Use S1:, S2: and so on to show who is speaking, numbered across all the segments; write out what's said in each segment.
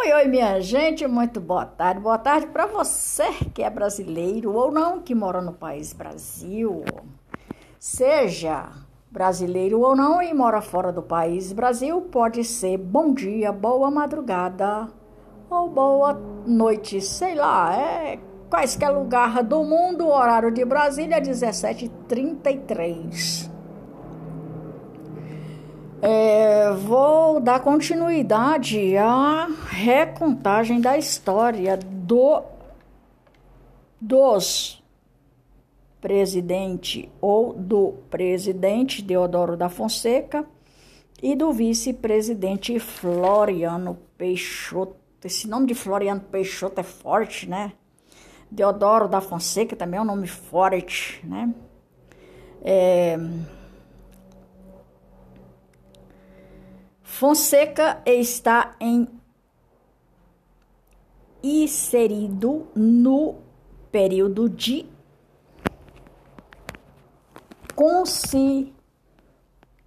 S1: Oi, oi, minha gente, muito boa tarde. Boa tarde para você que é brasileiro ou não, que mora no país Brasil. Seja brasileiro ou não e mora fora do país Brasil, pode ser bom dia, boa madrugada ou boa noite, sei lá, é quaisquer lugar do mundo, horário de Brasília, 17h33. É, vou dar continuidade à recontagem da história do dos presidente ou do presidente Deodoro da Fonseca e do vice-presidente Floriano Peixoto. Esse nome de Floriano Peixoto é forte, né? Deodoro da Fonseca também é um nome forte, né? É... Fonseca está em inserido no período de consi,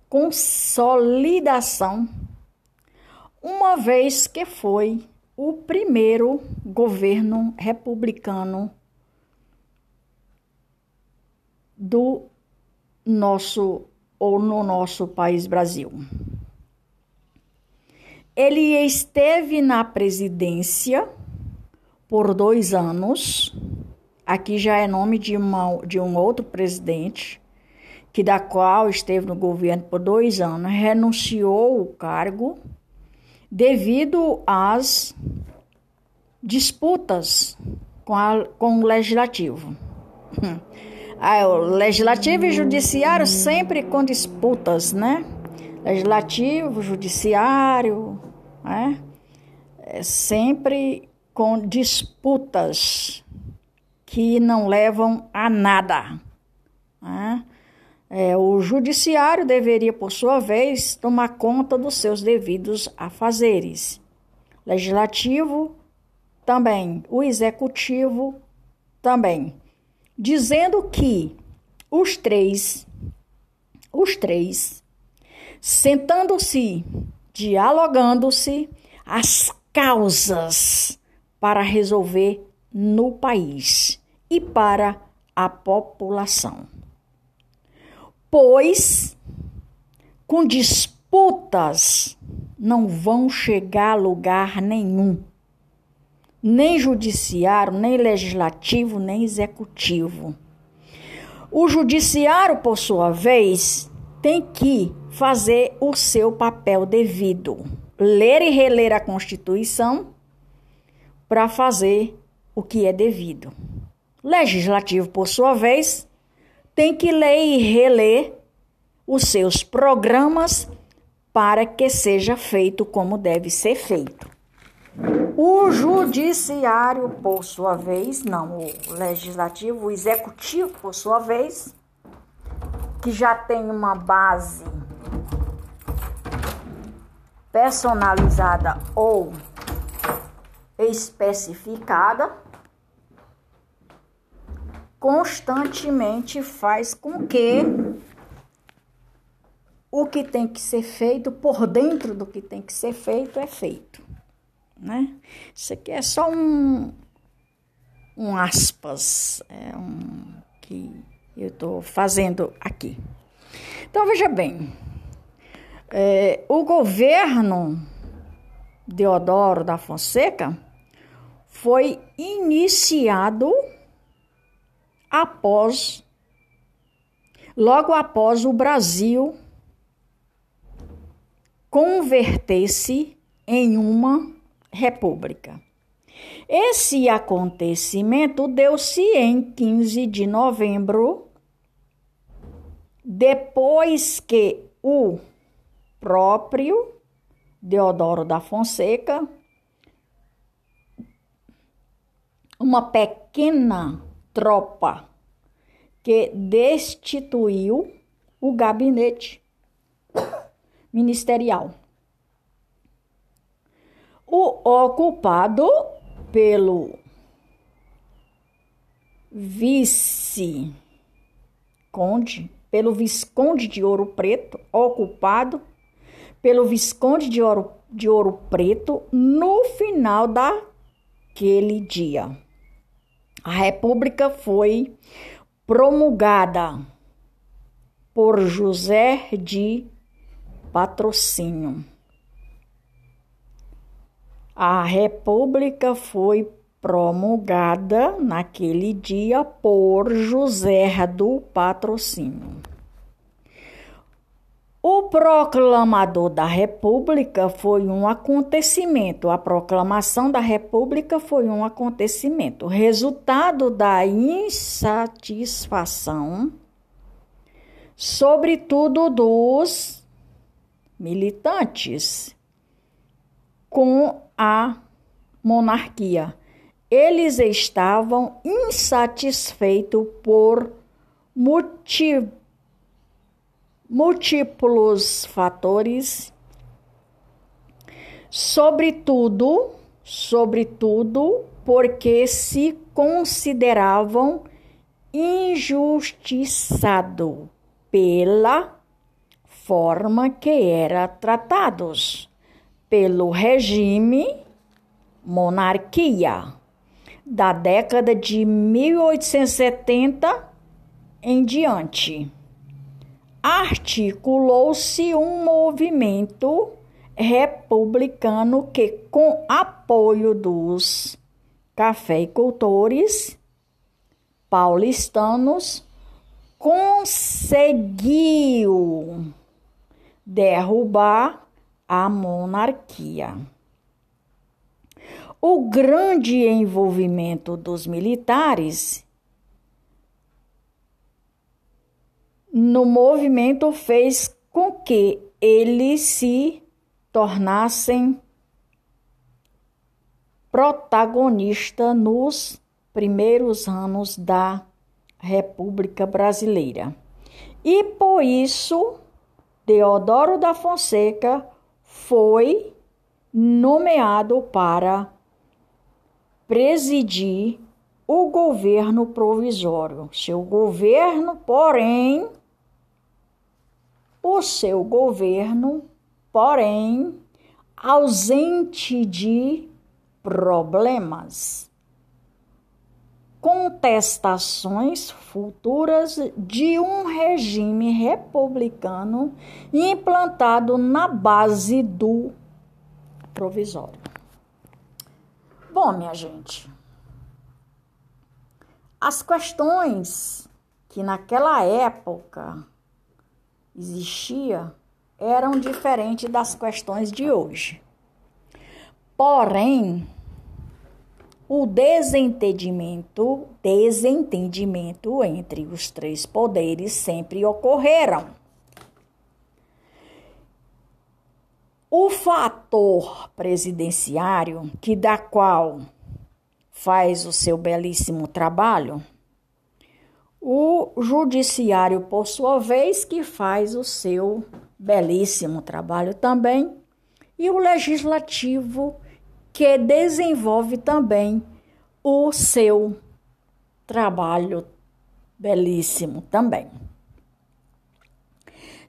S1: consolidação, uma vez que foi o primeiro governo republicano do nosso ou no nosso país Brasil. Ele esteve na presidência por dois anos. Aqui já é nome de, uma, de um outro presidente, que da qual esteve no governo por dois anos, renunciou o cargo devido às disputas com, a, com o legislativo. Ah, o legislativo e judiciário sempre com disputas, né? Legislativo, judiciário, né? É sempre com disputas que não levam a nada. Né? É, o judiciário deveria, por sua vez, tomar conta dos seus devidos afazeres. Legislativo também, o executivo também, dizendo que os três, os três sentando-se, dialogando-se as causas para resolver no país e para a população. Pois com disputas não vão chegar a lugar nenhum. Nem judiciário, nem legislativo, nem executivo. O judiciário, por sua vez, tem que fazer o seu papel devido. Ler e reler a Constituição para fazer o que é devido. Legislativo, por sua vez, tem que ler e reler os seus programas para que seja feito como deve ser feito. O judiciário, por sua vez, não, o legislativo, o executivo, por sua vez, que já tem uma base personalizada ou especificada, constantemente faz com que o que tem que ser feito por dentro do que tem que ser feito é feito, né? Isso aqui é só um um aspas, é um que eu estou fazendo aqui. Então veja bem, é, o governo Deodoro da Fonseca foi iniciado após, logo após o Brasil converter-se em uma república. Esse acontecimento deu-se em 15 de novembro, depois que o próprio Deodoro da Fonseca, uma pequena tropa que destituiu o gabinete ministerial. O ocupado pelo vice-conde, pelo visconde de Ouro Preto, ocupado pelo Visconde de Ouro, de Ouro Preto no final daquele dia. A República foi promulgada por José de Patrocínio. A República foi promulgada naquele dia por José do Patrocínio. O proclamador da República foi um acontecimento. A proclamação da República foi um acontecimento, resultado da insatisfação, sobretudo dos militantes, com a monarquia. Eles estavam insatisfeitos por motivos múltiplos fatores, sobretudo, sobretudo porque se consideravam injustiçado pela forma que era tratados pelo regime monarquia da década de 1870 em diante articulou-se um movimento republicano que, com apoio dos cafeicultores paulistanos, conseguiu derrubar a monarquia. O grande envolvimento dos militares no movimento fez com que eles se tornassem protagonista nos primeiros anos da República Brasileira. E por isso, Deodoro da Fonseca foi nomeado para presidir o governo provisório. Seu governo, porém, o seu governo, porém, ausente de problemas, contestações futuras de um regime republicano implantado na base do provisório. Bom, minha gente, as questões que naquela época existia eram diferentes das questões de hoje. Porém, o desentendimento, desentendimento entre os três poderes sempre ocorreram. O fator presidenciário, que da qual faz o seu belíssimo trabalho, o judiciário, por sua vez, que faz o seu belíssimo trabalho também, e o legislativo, que desenvolve também o seu trabalho belíssimo também.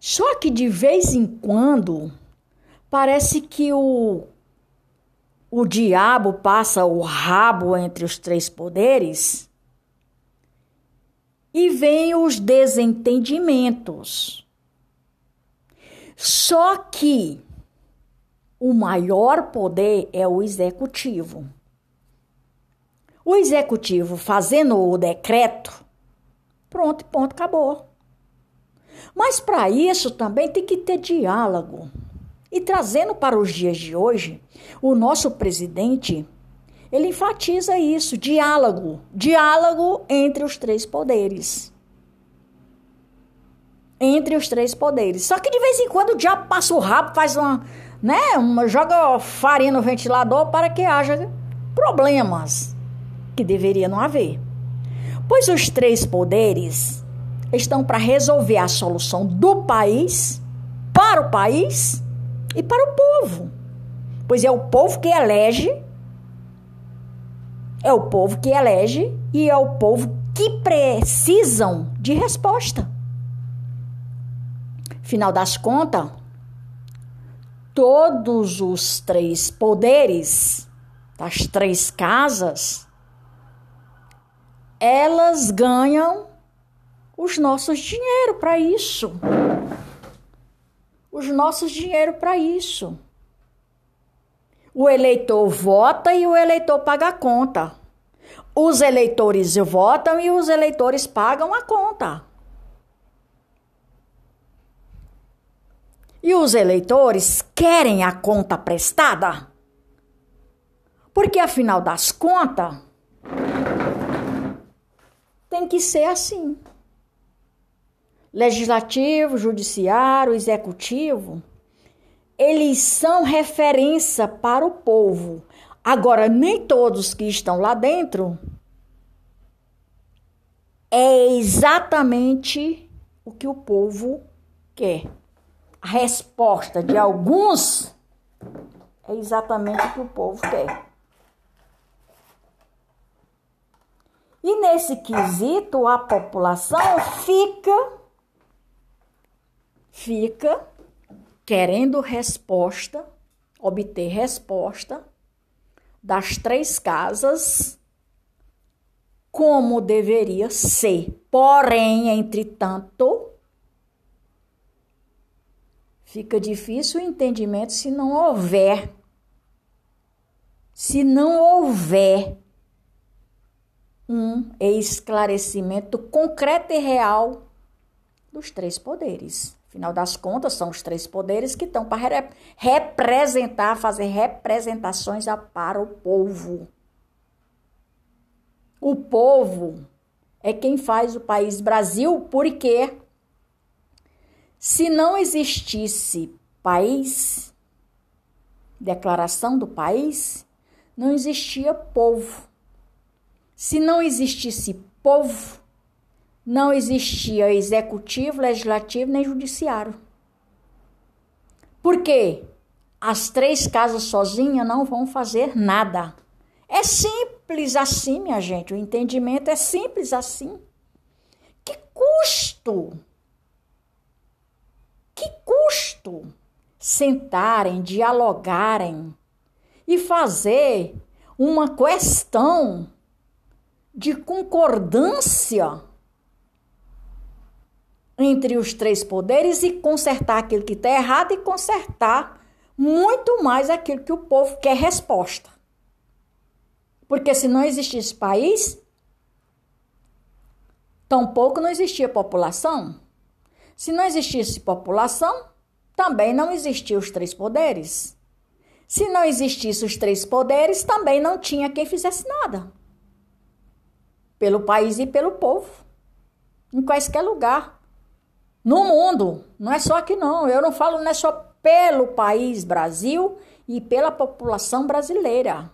S1: Só que de vez em quando parece que o, o diabo passa o rabo entre os três poderes e vem os desentendimentos. Só que o maior poder é o executivo. O executivo fazendo o decreto, pronto, ponto, acabou. Mas para isso também tem que ter diálogo. E trazendo para os dias de hoje, o nosso presidente ele enfatiza isso, diálogo, diálogo entre os três poderes. Entre os três poderes. Só que de vez em quando o diabo passa o rabo, faz uma, né, uma joga farinha no ventilador para que haja problemas que deveria não haver. Pois os três poderes estão para resolver a solução do país, para o país e para o povo. Pois é o povo que elege é o povo que elege e é o povo que precisam de resposta. Final das contas, todos os três poderes das três casas, elas ganham os nossos dinheiro para isso. Os nossos dinheiro para isso. O eleitor vota e o eleitor paga a conta. Os eleitores votam e os eleitores pagam a conta. E os eleitores querem a conta prestada? Porque afinal das contas, tem que ser assim. Legislativo, judiciário, executivo, eles são referência para o povo. Agora, nem todos que estão lá dentro é exatamente o que o povo quer a resposta de alguns é exatamente o que o povo quer. E nesse quesito, a população fica fica querendo resposta, obter resposta das três casas como deveria ser. Porém, entretanto, Fica difícil o entendimento se não houver. Se não houver um esclarecimento concreto e real dos três poderes. Afinal das contas, são os três poderes que estão para representar, fazer representações para o povo. O povo é quem faz o país Brasil, porque se não existisse país, declaração do país, não existia povo. Se não existisse povo, não existia executivo, legislativo nem judiciário. Por quê? As três casas sozinhas não vão fazer nada. É simples assim, minha gente. O entendimento é simples assim. Que custo que custo sentarem, dialogarem e fazer uma questão de concordância entre os três poderes e consertar aquilo que está errado e consertar muito mais aquilo que o povo quer resposta. Porque se não existisse país, tampouco não existia população. Se não existisse população, também não existiam os três poderes. Se não existissem os três poderes, também não tinha quem fizesse nada. Pelo país e pelo povo. Em quaisquer lugar. No mundo. Não é só aqui, não. Eu não falo não é só pelo país Brasil e pela população brasileira.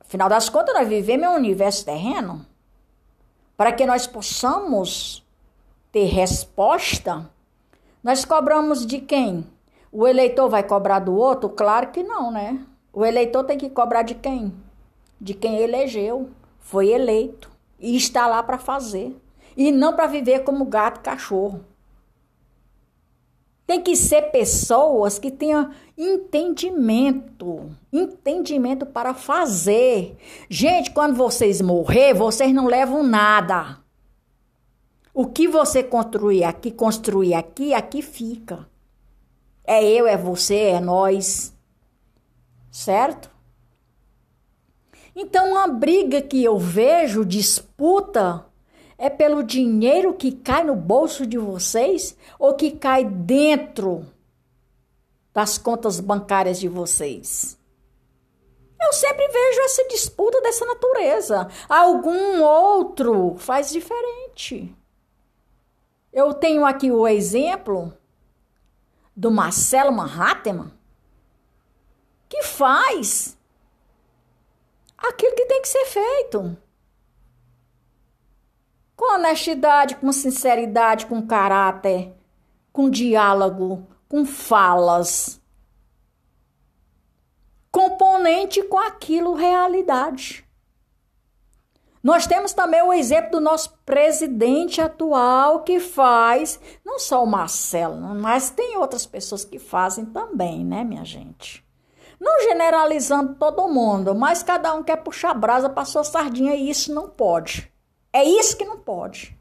S1: Afinal das contas, nós vivemos em um universo terreno. Para que nós possamos ter resposta, nós cobramos de quem? O eleitor vai cobrar do outro? Claro que não, né? O eleitor tem que cobrar de quem? De quem elegeu, foi eleito e está lá para fazer. E não para viver como gato cachorro. Tem que ser pessoas que tenham entendimento, entendimento para fazer. Gente, quando vocês morrer, vocês não levam nada. O que você construir aqui, construir aqui, aqui fica. É eu, é você, é nós. Certo? Então, a briga que eu vejo, disputa, é pelo dinheiro que cai no bolso de vocês ou que cai dentro das contas bancárias de vocês? Eu sempre vejo essa disputa dessa natureza. Algum outro faz diferente. Eu tenho aqui o exemplo do Marcelo Manhattan, que faz aquilo que tem que ser feito. Com honestidade, com sinceridade, com caráter, com diálogo, com falas. Componente com aquilo realidade. Nós temos também o exemplo do nosso presidente atual que faz, não só o Marcelo, mas tem outras pessoas que fazem também, né, minha gente? Não generalizando todo mundo, mas cada um quer puxar brasa para sua sardinha e isso não pode. É isso que não pode.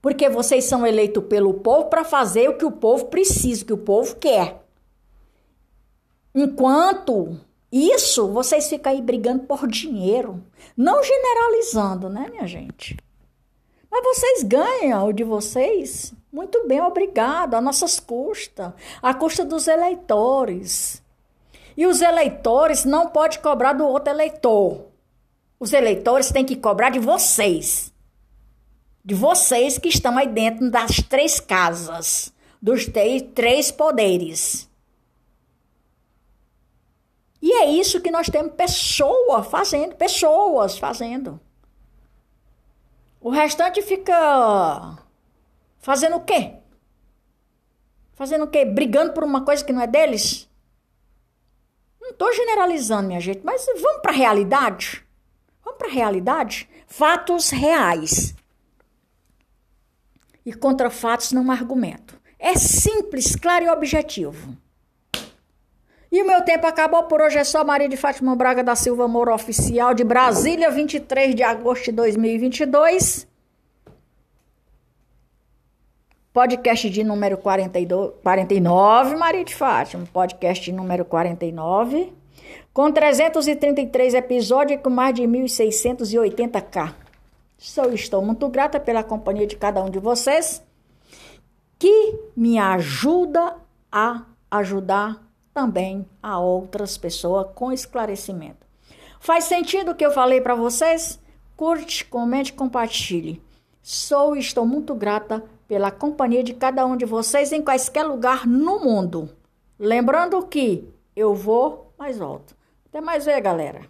S1: Porque vocês são eleitos pelo povo para fazer o que o povo precisa, o que o povo quer. Enquanto isso, vocês ficam aí brigando por dinheiro. Não generalizando, né, minha gente? Mas vocês ganham o de vocês. Muito bem, obrigado. A nossas custas. A custa dos eleitores. E os eleitores não podem cobrar do outro eleitor. Os eleitores têm que cobrar de vocês. De vocês que estão aí dentro das três casas. Dos três poderes. E é isso que nós temos pessoa fazendo, pessoas fazendo. O restante fica fazendo o quê? Fazendo o quê? Brigando por uma coisa que não é deles? Não estou generalizando, minha gente, mas vamos para a realidade. Vamos para a realidade? Fatos reais. E contra fatos não argumento. É simples, claro e objetivo. E o meu tempo acabou por hoje. É só Maria de Fátima Braga da Silva Moura Oficial de Brasília, 23 de agosto de 2022. Podcast de número 42, 49, Maria de Fátima. Podcast de número 49. Com 333 episódios e com mais de 1.680k. Sou, estou muito grata pela companhia de cada um de vocês que me ajuda a ajudar também a outras pessoas com esclarecimento. Faz sentido o que eu falei para vocês? Curte, comente, compartilhe. Sou e estou muito grata pela companhia de cada um de vocês em quaisquer lugar no mundo. Lembrando que eu vou, mas volto. Até mais ver, galera.